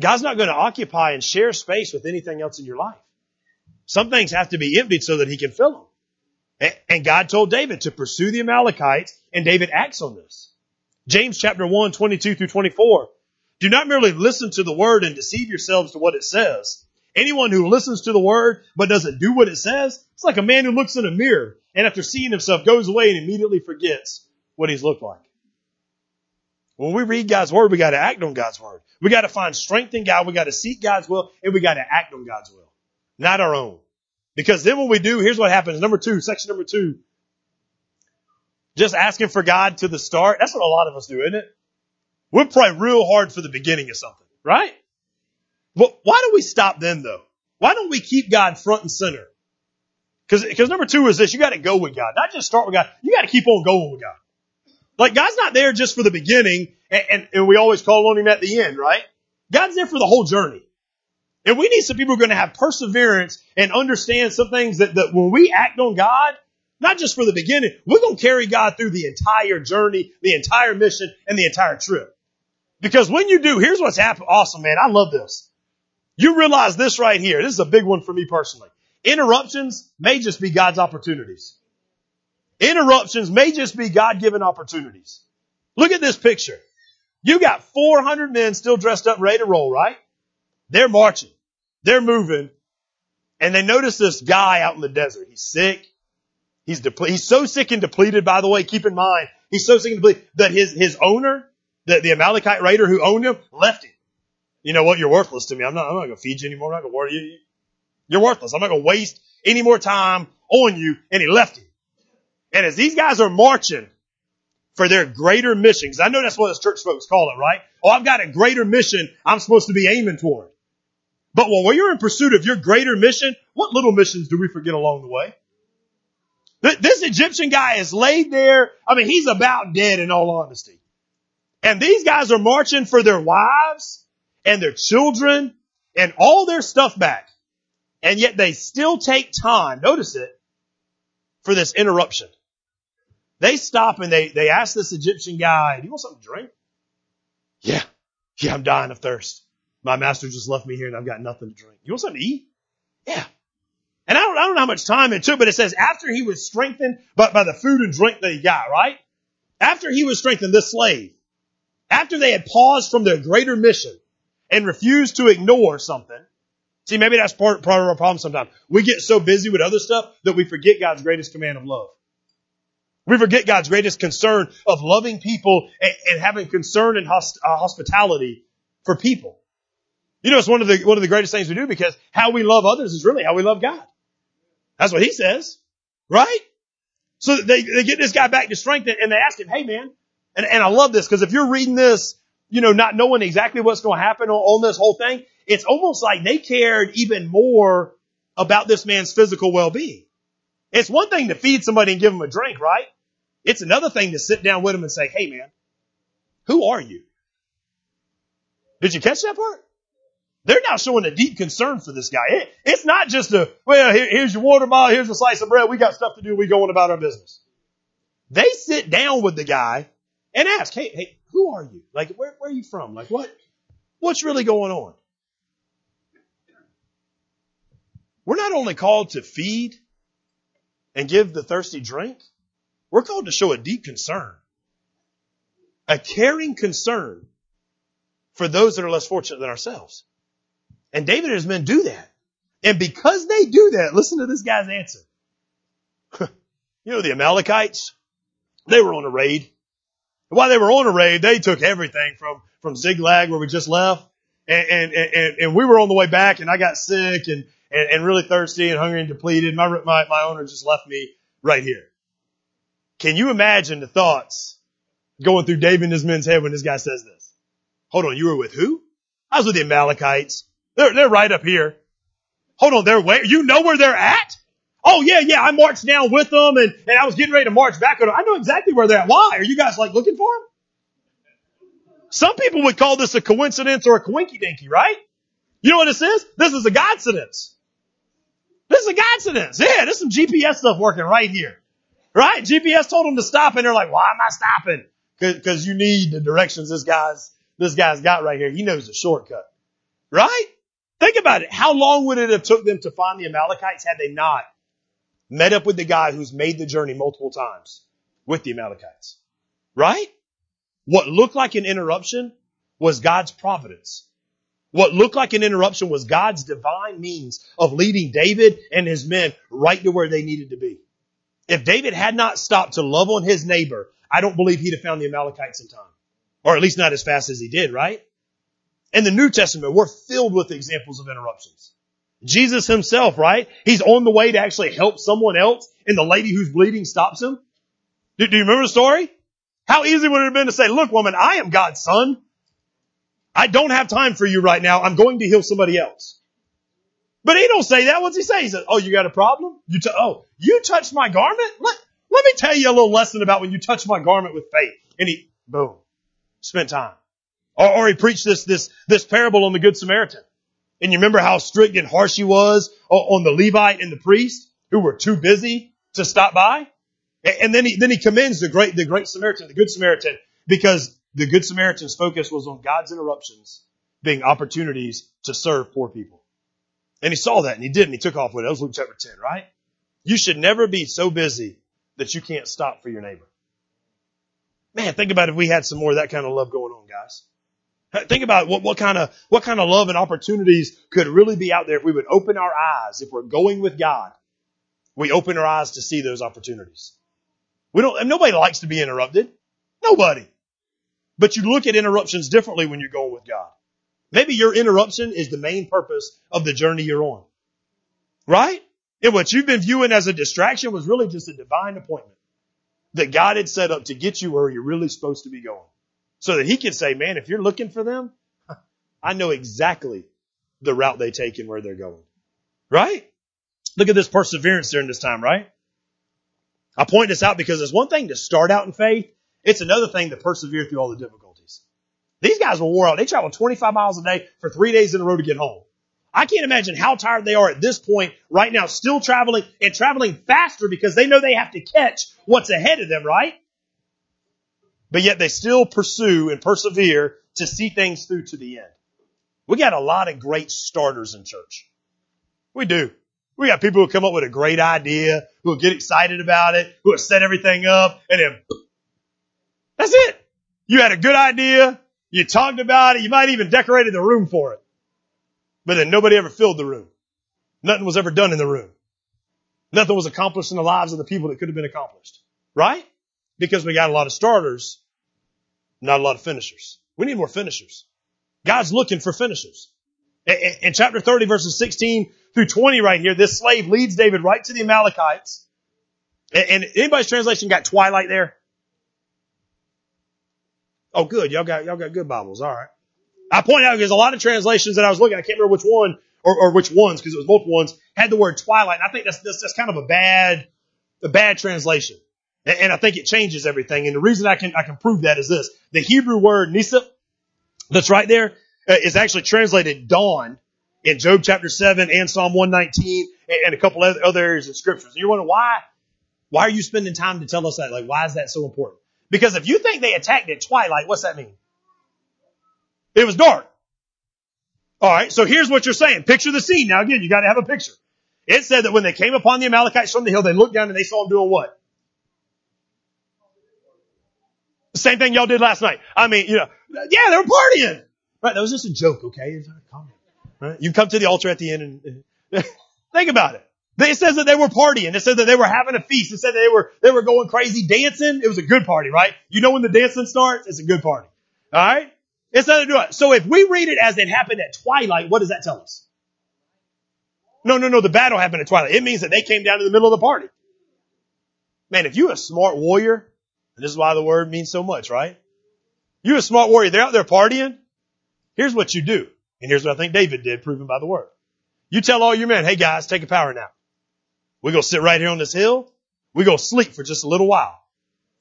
God's not going to occupy and share space with anything else in your life. Some things have to be emptied so that he can fill them. And God told David to pursue the Amalekites, and David acts on this. James chapter 1, 22 through 24. Do not merely listen to the word and deceive yourselves to what it says. Anyone who listens to the word but doesn't do what it says, it's like a man who looks in a mirror and after seeing himself goes away and immediately forgets what he's looked like. When we read God's word, we got to act on God's word. We got to find strength in God. We got to seek God's will and we got to act on God's will, not our own. Because then when we do, here's what happens. Number two, section number two. Just asking for God to the start. That's what a lot of us do, isn't it? We'll pray real hard for the beginning of something, right? But why do we stop then though? Why don't we keep God front and center? Cause, cause number two is this, you gotta go with God. Not just start with God, you gotta keep on going with God. Like God's not there just for the beginning and, and, and we always call on Him at the end, right? God's there for the whole journey. And we need some people who are going to have perseverance and understand some things that, that when we act on God, not just for the beginning, we're going to carry God through the entire journey, the entire mission, and the entire trip. Because when you do, here's what's happened. Awesome, man. I love this. You realize this right here. This is a big one for me personally. Interruptions may just be God's opportunities. Interruptions may just be God-given opportunities. Look at this picture. You got 400 men still dressed up, ready to roll, right? They're marching. They're moving. And they notice this guy out in the desert. He's sick. He's depleted. He's so sick and depleted, by the way, keep in mind, he's so sick and depleted that his, his owner, the, the Amalekite raider who owned him, left him. You know what? You're worthless to me. I'm not, I'm not going to feed you anymore. I'm not going to worry you. You're worthless. I'm not going to waste any more time on you. And he left him. And as these guys are marching for their greater mission, because I know that's what us church folks call it, right? Oh, I've got a greater mission I'm supposed to be aiming toward. But when you're in pursuit of your greater mission, what little missions do we forget along the way? This Egyptian guy is laid there. I mean, he's about dead in all honesty. And these guys are marching for their wives and their children and all their stuff back. And yet they still take time, notice it, for this interruption. They stop and they, they ask this Egyptian guy, do you want something to drink? Yeah. Yeah, I'm dying of thirst. My master just left me here and I've got nothing to drink. You want something to eat? Yeah. And I don't, I don't know how much time it took, but it says after he was strengthened by, by the food and drink that he got, right? After he was strengthened, this slave, after they had paused from their greater mission and refused to ignore something, see, maybe that's part, part of our problem sometimes. We get so busy with other stuff that we forget God's greatest command of love. We forget God's greatest concern of loving people and, and having concern and uh, hospitality for people. You know, it's one of the, one of the greatest things we do because how we love others is really how we love God. That's what he says. Right? So they, they get this guy back to strength and they ask him, hey man, and, and I love this because if you're reading this, you know, not knowing exactly what's going to happen on, on this whole thing, it's almost like they cared even more about this man's physical well-being. It's one thing to feed somebody and give them a drink, right? It's another thing to sit down with them and say, hey man, who are you? Did you catch that part? They're now showing a deep concern for this guy. It, it's not just a, well, here, here's your water bottle, here's a slice of bread, we got stuff to do, we going about our business. They sit down with the guy and ask, hey, hey, who are you? Like, where, where are you from? Like, what, what's really going on? We're not only called to feed and give the thirsty drink, we're called to show a deep concern, a caring concern for those that are less fortunate than ourselves. And David and his men do that. And because they do that, listen to this guy's answer. *laughs* you know, the Amalekites, they were on a raid. While they were on a raid, they took everything from, from Ziklag where we just left. And, and, and, and we were on the way back and I got sick and, and, and really thirsty and hungry and depleted. My, my, my owner just left me right here. Can you imagine the thoughts going through David and his men's head when this guy says this? Hold on, you were with who? I was with the Amalekites. They're, they're right up here. Hold on, they're where? You know where they're at? Oh yeah, yeah, I marched down with them and, and I was getting ready to march back. I know exactly where they're at. Why? Are you guys like looking for them? Some people would call this a coincidence or a coinky dinky, right? You know what this is? This is a godcidence. This is a godcidence. Yeah, there's some GPS stuff working right here. Right? GPS told them to stop and they're like, why am I stopping? Cause, cause you need the directions this guy's, this guy's got right here. He knows the shortcut. Right? Think about it. How long would it have took them to find the Amalekites had they not met up with the guy who's made the journey multiple times with the Amalekites? Right? What looked like an interruption was God's providence. What looked like an interruption was God's divine means of leading David and his men right to where they needed to be. If David had not stopped to love on his neighbor, I don't believe he'd have found the Amalekites in time. Or at least not as fast as he did, right? In the New Testament, we're filled with examples of interruptions. Jesus himself, right? He's on the way to actually help someone else and the lady who's bleeding stops him. Do, do you remember the story? How easy would it have been to say, look woman, I am God's son. I don't have time for you right now. I'm going to heal somebody else. But he don't say that. What's he say? He says, oh, you got a problem? You t- oh, you touched my garment? Let, let me tell you a little lesson about when you touch my garment with faith. And he, boom, spent time. Or, or he preached this, this, this parable on the Good Samaritan. And you remember how strict and harsh he was on the Levite and the priest who were too busy to stop by? And then he, then he commends the great, the great Samaritan, the Good Samaritan, because the Good Samaritan's focus was on God's interruptions being opportunities to serve poor people. And he saw that and he did and he took off with it. That was Luke chapter 10, right? You should never be so busy that you can't stop for your neighbor. Man, think about if we had some more of that kind of love going on, guys. Think about what, what kind of, what kind of love and opportunities could really be out there if we would open our eyes, if we're going with God, we open our eyes to see those opportunities. We don't, nobody likes to be interrupted. Nobody. But you look at interruptions differently when you're going with God. Maybe your interruption is the main purpose of the journey you're on. Right? And what you've been viewing as a distraction was really just a divine appointment that God had set up to get you where you're really supposed to be going. So that he could say, man, if you're looking for them, I know exactly the route they take and where they're going. Right? Look at this perseverance during this time, right? I point this out because it's one thing to start out in faith. It's another thing to persevere through all the difficulties. These guys were wore out. They traveled 25 miles a day for three days in a row to get home. I can't imagine how tired they are at this point right now, still traveling and traveling faster because they know they have to catch what's ahead of them, right? But yet they still pursue and persevere to see things through to the end. We got a lot of great starters in church. We do. We got people who come up with a great idea, who get excited about it, who have set everything up, and then *clears throat* that's it. You had a good idea, you talked about it, you might even decorated the room for it. But then nobody ever filled the room. Nothing was ever done in the room. Nothing was accomplished in the lives of the people that could have been accomplished. Right? Because we got a lot of starters, not a lot of finishers. We need more finishers. God's looking for finishers. In chapter 30 verses 16 through 20 right here, this slave leads David right to the Amalekites. And anybody's translation got twilight there? Oh, good. Y'all got, y'all got good Bibles. All right. I point out because a lot of translations that I was looking, I can't remember which one or, or which ones because it was multiple ones had the word twilight. And I think that's, that's, that's kind of a bad, a bad translation. And I think it changes everything. And the reason I can, I can prove that is this. The Hebrew word nisa that's right there uh, is actually translated dawn in Job chapter 7 and Psalm 119 and a couple other areas of scriptures. And you're wondering why? Why are you spending time to tell us that? Like, why is that so important? Because if you think they attacked at twilight, what's that mean? It was dark. All right. So here's what you're saying. Picture the scene. Now again, you got to have a picture. It said that when they came upon the Amalekites from the hill, they looked down and they saw them doing what? Same thing y'all did last night. I mean, you know, yeah, they were partying. Right? That was just a joke, okay? Right? You come to the altar at the end and, *laughs* think about it. It says that they were partying. It said that they were having a feast. It said they were, they were going crazy dancing. It was a good party, right? You know when the dancing starts? It's a good party. Alright? It's nothing to do it. So if we read it as it happened at twilight, what does that tell us? No, no, no, the battle happened at twilight. It means that they came down in the middle of the party. Man, if you're a smart warrior, this is why the word means so much, right? You're a smart warrior. They're out there partying. Here's what you do. And here's what I think David did, proven by the word. You tell all your men, hey guys, take a power nap. We're going to sit right here on this hill. We're going to sleep for just a little while.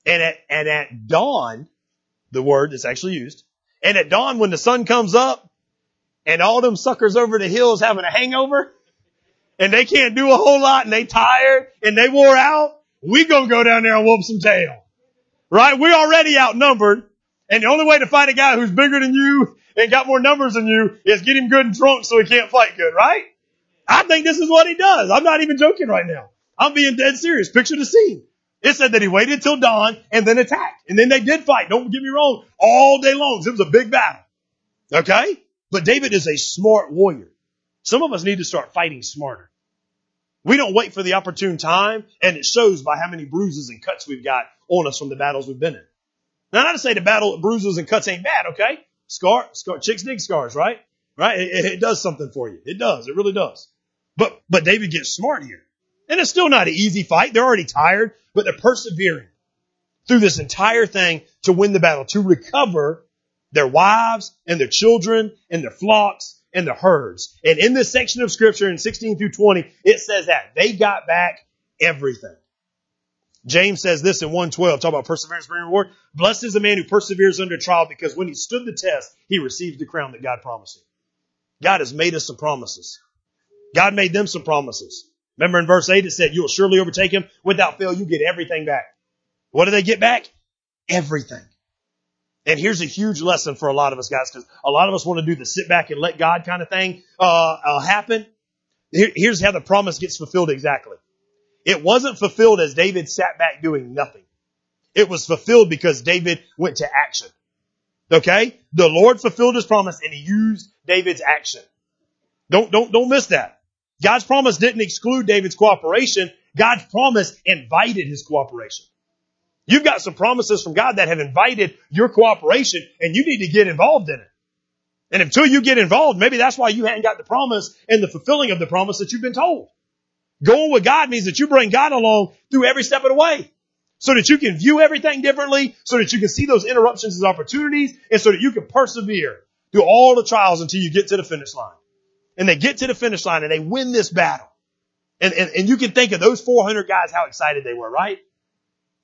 And at, and at dawn, the word that's actually used, and at dawn when the sun comes up and all them suckers over the hills having a hangover and they can't do a whole lot and they tired and they wore out, we gonna go down there and whoop some tail. Right? We're already outnumbered. And the only way to fight a guy who's bigger than you and got more numbers than you is get him good and drunk so he can't fight good, right? I think this is what he does. I'm not even joking right now. I'm being dead serious. Picture the scene. It said that he waited till dawn and then attacked. And then they did fight. Don't get me wrong. All day long. It was a big battle. Okay? But David is a smart warrior. Some of us need to start fighting smarter. We don't wait for the opportune time, and it shows by how many bruises and cuts we've got on us from the battles we've been in. Now, not to say the battle bruises and cuts ain't bad, okay? Scar, scar, chicks dig scars, right? Right? It, it does something for you. It does. It really does. But, but David gets smart here. And it's still not an easy fight. They're already tired, but they're persevering through this entire thing to win the battle, to recover their wives and their children and their flocks and the herds. And in this section of scripture in 16 through 20, it says that they got back everything. James says this in 112, talk about perseverance bringing reward. Blessed is the man who perseveres under trial because when he stood the test, he received the crown that God promised him. God has made us some promises. God made them some promises. Remember in verse 8 it said, you will surely overtake him. Without fail, you get everything back. What do they get back? Everything. And here's a huge lesson for a lot of us guys, because a lot of us want to do the sit back and let God kind of thing uh, uh, happen. Here, here's how the promise gets fulfilled exactly. It wasn't fulfilled as David sat back doing nothing. It was fulfilled because David went to action. Okay? The Lord fulfilled his promise and he used David's action. Don't, don't, don't miss that. God's promise didn't exclude David's cooperation. God's promise invited his cooperation. You've got some promises from God that have invited your cooperation and you need to get involved in it. And until you get involved, maybe that's why you hadn't got the promise and the fulfilling of the promise that you've been told. Going with God means that you bring God along through every step of the way so that you can view everything differently, so that you can see those interruptions as opportunities, and so that you can persevere through all the trials until you get to the finish line. And they get to the finish line and they win this battle. And, and, and you can think of those 400 guys, how excited they were, right?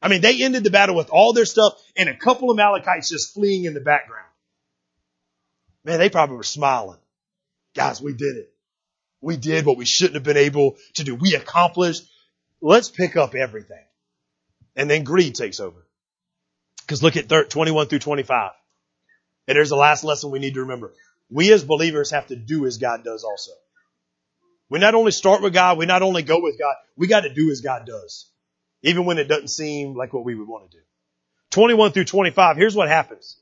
I mean, they ended the battle with all their stuff and a couple of Amalekites just fleeing in the background. Man, they probably were smiling. Guys, we did it. We did what we shouldn't have been able to do. We accomplished. Let's pick up everything. And then greed takes over. Because look at 21 through 25. And there's the last lesson we need to remember. We as believers have to do as God does also. We not only start with God, we not only go with God, we got to do as God does. Even when it doesn't seem like what we would want to do. 21 through 25, here's what happens.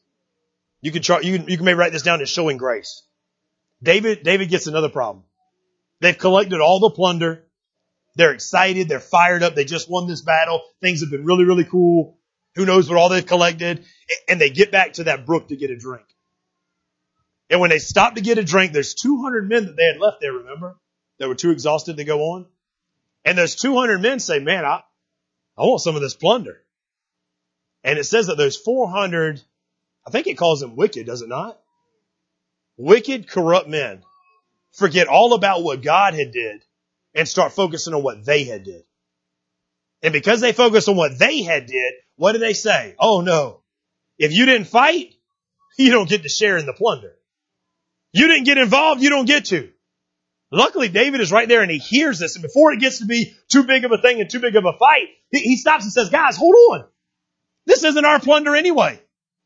You can try, you can, you can maybe write this down as showing grace. David, David gets another problem. They've collected all the plunder. They're excited. They're fired up. They just won this battle. Things have been really, really cool. Who knows what all they've collected? And they get back to that brook to get a drink. And when they stop to get a drink, there's 200 men that they had left there, remember? That were too exhausted to go on. And those 200 men say, man, I, I want some of this plunder. And it says that those 400, I think it calls them wicked, does it not? Wicked, corrupt men forget all about what God had did and start focusing on what they had did. And because they focus on what they had did, what do they say? Oh no. If you didn't fight, *laughs* you don't get to share in the plunder. You didn't get involved, you don't get to. Luckily, David is right there and he hears this. And before it gets to be too big of a thing and too big of a fight, he, he stops and says, guys, hold on. This isn't our plunder anyway.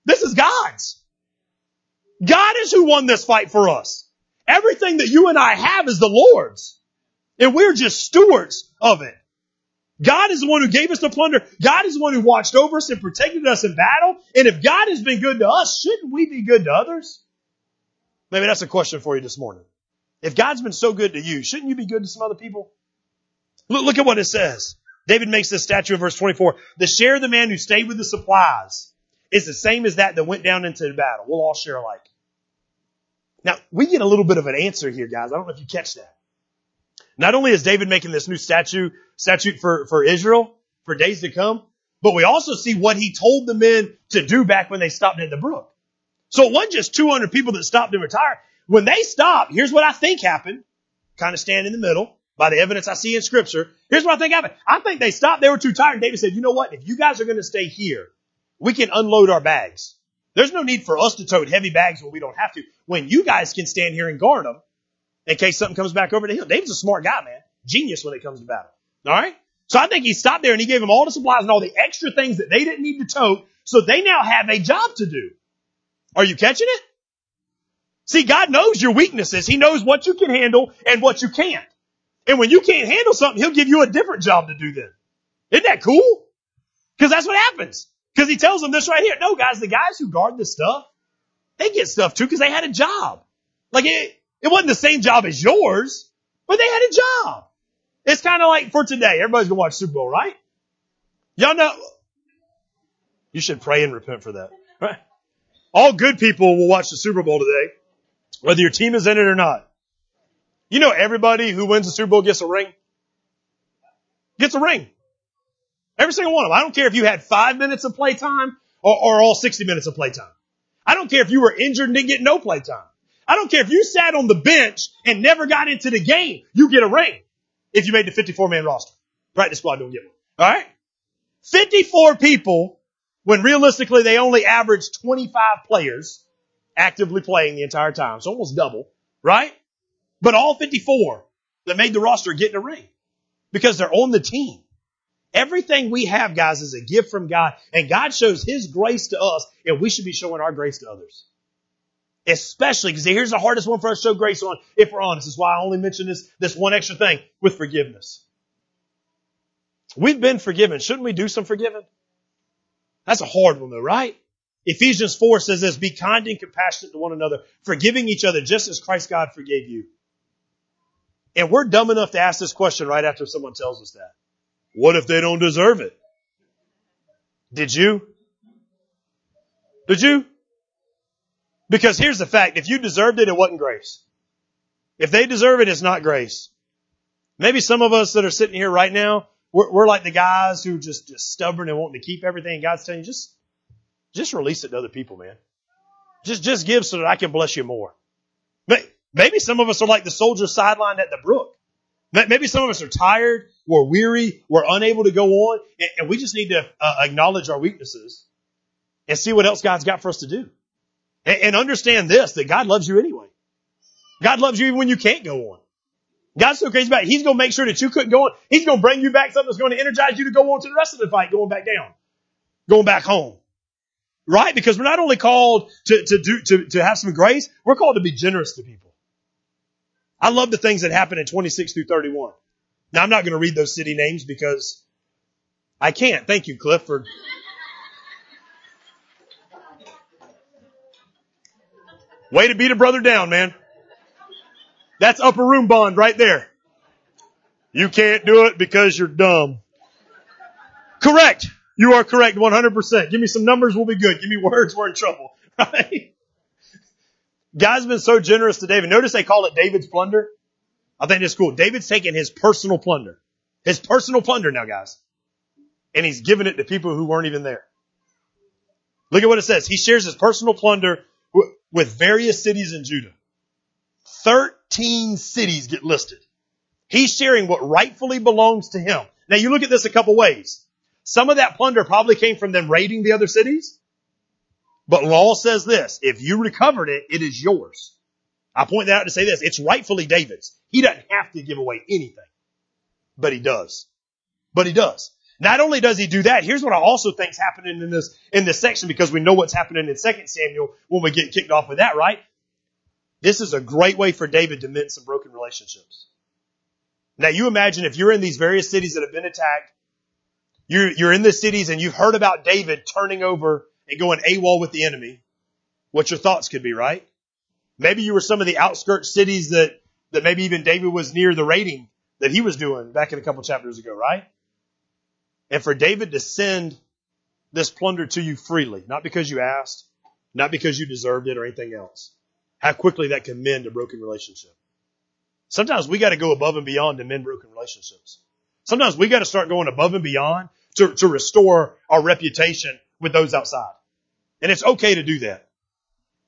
This is God's. God is who won this fight for us. Everything that you and I have is the Lord's. And we're just stewards of it. God is the one who gave us the plunder. God is the one who watched over us and protected us in battle. And if God has been good to us, shouldn't we be good to others? Maybe that's a question for you this morning. If God's been so good to you, shouldn't you be good to some other people? Look, look at what it says. David makes this statue in verse 24. The share of the man who stayed with the supplies is the same as that that went down into the battle. We'll all share alike. Now, we get a little bit of an answer here, guys. I don't know if you catch that. Not only is David making this new statue, statute for, for Israel for days to come, but we also see what he told the men to do back when they stopped at the brook. So it wasn't just 200 people that stopped and retired. When they stopped, here's what I think happened. Kind of stand in the middle by the evidence I see in scripture. Here's what I think happened. I think they stopped. They were too tired. David said, you know what? If you guys are going to stay here, we can unload our bags. There's no need for us to tote heavy bags when we don't have to. When you guys can stand here and guard them in case something comes back over the hill. David's a smart guy, man. Genius when it comes to battle. All right. So I think he stopped there and he gave them all the supplies and all the extra things that they didn't need to tote. So they now have a job to do. Are you catching it? See, God knows your weaknesses. He knows what you can handle and what you can't. And when you can't handle something, He'll give you a different job to do then. Isn't that cool? Because that's what happens. Because he tells them this right here. No, guys, the guys who guard this stuff, they get stuff too because they had a job. Like it, it wasn't the same job as yours, but they had a job. It's kind of like for today. Everybody's gonna watch Super Bowl, right? Y'all know. You should pray and repent for that. Right? All good people will watch the Super Bowl today, whether your team is in it or not. You know everybody who wins the Super Bowl gets a ring? Gets a ring. Every single one of them. I don't care if you had five minutes of playtime or, or all 60 minutes of playtime. I don't care if you were injured and didn't get no playtime. I don't care if you sat on the bench and never got into the game. You get a ring if you made the 54 man roster. Practice squad don't get one. All right? 54 people when realistically they only average 25 players actively playing the entire time. So almost double, right? But all 54 that made the roster get in a ring because they're on the team. Everything we have, guys, is a gift from God, and God shows His grace to us, and we should be showing our grace to others. Especially, because here's the hardest one for us to show grace on, if we're honest. This is why I only mention this, this one extra thing with forgiveness. We've been forgiven. Shouldn't we do some forgiving? That's a hard one though, right? Ephesians 4 says this, be kind and compassionate to one another, forgiving each other just as Christ God forgave you. And we're dumb enough to ask this question right after someone tells us that. What if they don't deserve it? Did you? Did you? Because here's the fact. If you deserved it, it wasn't grace. If they deserve it, it's not grace. Maybe some of us that are sitting here right now, we're, we're like the guys who just, just stubborn and wanting to keep everything. God's telling you, just, just release it to other people, man. Just, just give so that I can bless you more. Maybe some of us are like the soldier sidelined at the brook. Maybe some of us are tired, we're weary, we're unable to go on, and we just need to uh, acknowledge our weaknesses and see what else God's got for us to do. And understand this, that God loves you anyway. God loves you even when you can't go on. God's so crazy about it. He's going to make sure that you couldn't go on. He's going to bring you back something that's going to energize you to go on to the rest of the fight, going back down, going back home. Right? Because we're not only called to, to do, to, to have some grace, we're called to be generous to people. I love the things that happen in 26 through 31. Now I'm not going to read those city names because I can't. Thank you, Cliff, for Way to beat a brother down, man. That's upper room bond right there. You can't do it because you're dumb. Correct. You are correct 100%. Give me some numbers, we'll be good. Give me words, we're in trouble. *laughs* Right? God's been so generous to David. Notice they call it David's plunder. I think it's cool. David's taking his personal plunder. His personal plunder now, guys. And he's giving it to people who weren't even there. Look at what it says. He shares his personal plunder with various cities in Judah. Thirteen cities get listed. He's sharing what rightfully belongs to him. Now you look at this a couple ways. Some of that plunder probably came from them raiding the other cities. But law says this, if you recovered it, it is yours. I point that out to say this, it's rightfully David's. He doesn't have to give away anything. But he does. But he does. Not only does he do that, here's what I also think is happening in this, in this section because we know what's happening in 2 Samuel when we get kicked off with that, right? This is a great way for David to mend some broken relationships. Now you imagine if you're in these various cities that have been attacked, you're, you're in the cities and you've heard about David turning over and going AWOL with the enemy, what your thoughts could be, right? Maybe you were some of the outskirts cities that, that maybe even David was near the raiding that he was doing back in a couple chapters ago, right? And for David to send this plunder to you freely, not because you asked, not because you deserved it or anything else. How quickly that can mend a broken relationship. Sometimes we got to go above and beyond to mend broken relationships. Sometimes we got to start going above and beyond to, to restore our reputation with those outside. And it's okay to do that.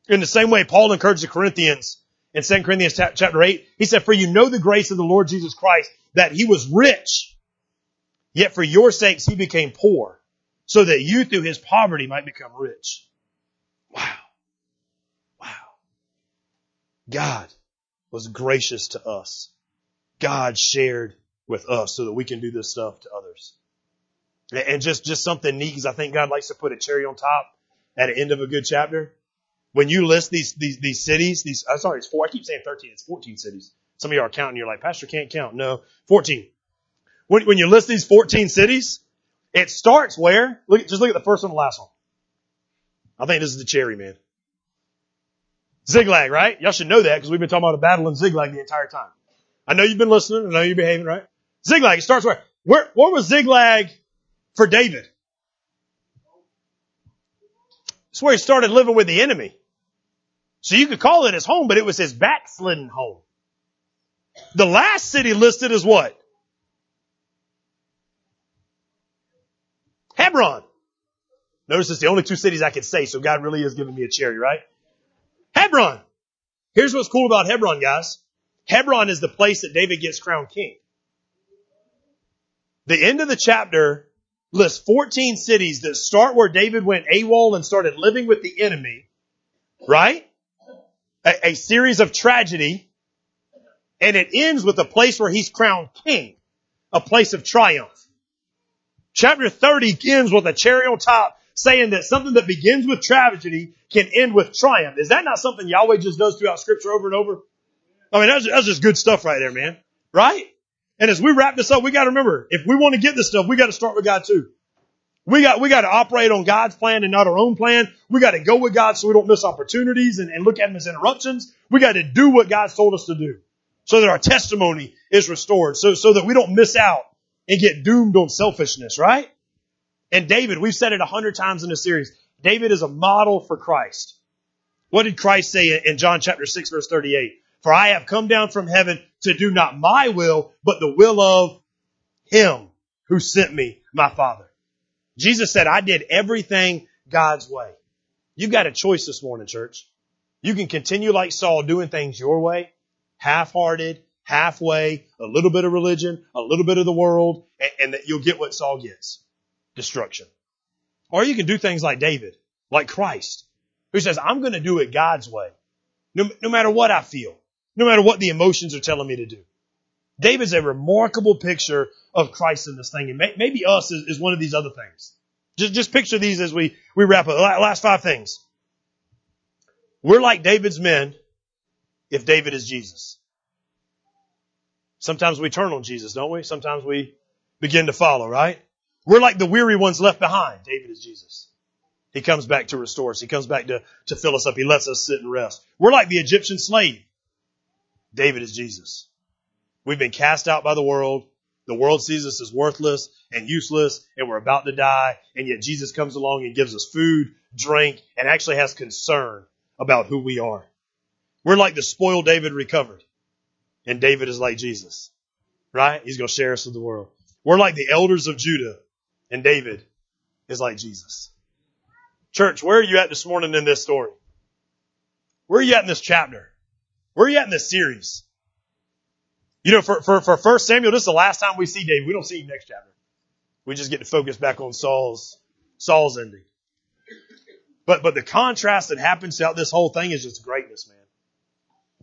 In the same way, Paul encouraged the Corinthians in 2 Corinthians chapter 8, he said, For you know the grace of the Lord Jesus Christ, that he was rich Yet for your sakes he became poor, so that you through his poverty might become rich. Wow. Wow. God was gracious to us. God shared with us so that we can do this stuff to others. And just, just something neat because I think God likes to put a cherry on top at the end of a good chapter. When you list these, these, these cities, these, I'm sorry, it's four, I keep saying 13, it's 14 cities. Some of you are counting, you're like, Pastor can't count. No, 14. When, when you list these 14 cities, it starts where? Look, just look at the first one the last one. I think this is the cherry, man. Ziklag, right? Y'all should know that because we've been talking about a battle in Ziklag the entire time. I know you've been listening. I know you're behaving, right? Ziklag, it starts where? Where, where was Ziklag for David? It's where he started living with the enemy. So you could call it his home, but it was his backslidden home. The last city listed is what? Hebron. Notice it's the only two cities I can say, so God really is giving me a cherry, right? Hebron. Here's what's cool about Hebron, guys. Hebron is the place that David gets crowned king. The end of the chapter lists 14 cities that start where David went AWOL and started living with the enemy, right? A, a series of tragedy, and it ends with a place where he's crowned king, a place of triumph. Chapter 30 ends with a cherry on top saying that something that begins with tragedy can end with triumph. Is that not something Yahweh just does throughout scripture over and over? I mean, that's, that's just good stuff right there, man. Right? And as we wrap this up, we got to remember, if we want to get this stuff, we got to start with God too. We got, we got to operate on God's plan and not our own plan. We got to go with God so we don't miss opportunities and, and look at them as interruptions. We got to do what God's told us to do so that our testimony is restored, so, so that we don't miss out and get doomed on selfishness, right? And David, we've said it a hundred times in the series. David is a model for Christ. What did Christ say in John chapter 6 verse 38? For I have come down from heaven to do not my will, but the will of him who sent me, my father. Jesus said, I did everything God's way. You've got a choice this morning, church. You can continue like Saul doing things your way, half-hearted, halfway, a little bit of religion, a little bit of the world, and, and that you'll get what Saul gets. Destruction. Or you can do things like David, like Christ, who says, I'm going to do it God's way. No, no matter what I feel, no matter what the emotions are telling me to do. David's a remarkable picture of Christ in this thing. And may, maybe us is, is, one of these other things. Just, just picture these as we, we wrap up. Last five things. We're like David's men if David is Jesus. Sometimes we turn on Jesus, don't we? Sometimes we begin to follow, right? We're like the weary ones left behind. David is Jesus. He comes back to restore us. He comes back to, to fill us up. He lets us sit and rest. We're like the Egyptian slave. David is Jesus. We've been cast out by the world. The world sees us as worthless and useless and we're about to die. And yet Jesus comes along and gives us food, drink, and actually has concern about who we are. We're like the spoiled David recovered. And David is like Jesus, right? He's going to share us with the world. We're like the elders of Judah and David is like Jesus. Church, where are you at this morning in this story? Where are you at in this chapter? Where are you at in this series? You know, for, for, for first Samuel, this is the last time we see David. We don't see him next chapter. We just get to focus back on Saul's, Saul's ending. But, but the contrast that happens throughout this whole thing is just greatness, man.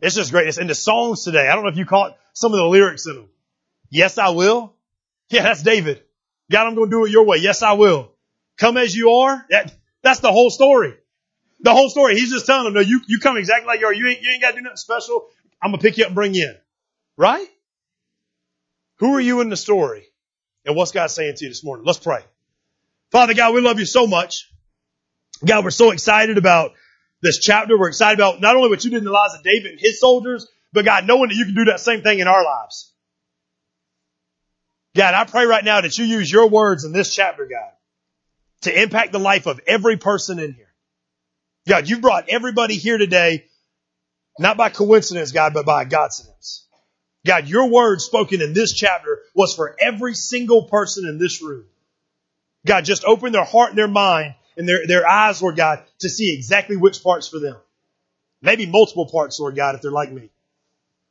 It's just greatness. And the songs today, I don't know if you caught some of the lyrics in them. Yes, I will. Yeah, that's David. God, I'm going to do it your way. Yes, I will. Come as you are. That, that's the whole story. The whole story. He's just telling them, no, you, you come exactly like you are. You ain't, you ain't got to do nothing special. I'm going to pick you up and bring you in. Right? Who are you in the story? And what's God saying to you this morning? Let's pray. Father God, we love you so much. God, we're so excited about this chapter. We're excited about not only what you did in the lives of David and his soldiers, but God, knowing that you can do that same thing in our lives. God, I pray right now that you use your words in this chapter, God, to impact the life of every person in here. God, you've brought everybody here today, not by coincidence, God, but by godcidence. God, your word spoken in this chapter was for every single person in this room. God, just open their heart and their mind and their, their eyes, Lord God, to see exactly which part's for them. Maybe multiple parts, Lord God, if they're like me.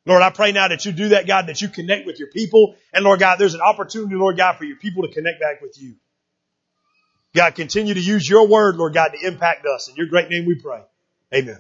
Lord, I pray now that you do that, God, that you connect with your people. And Lord God, there's an opportunity, Lord God, for your people to connect back with you. God, continue to use your word, Lord God, to impact us. In your great name we pray. Amen.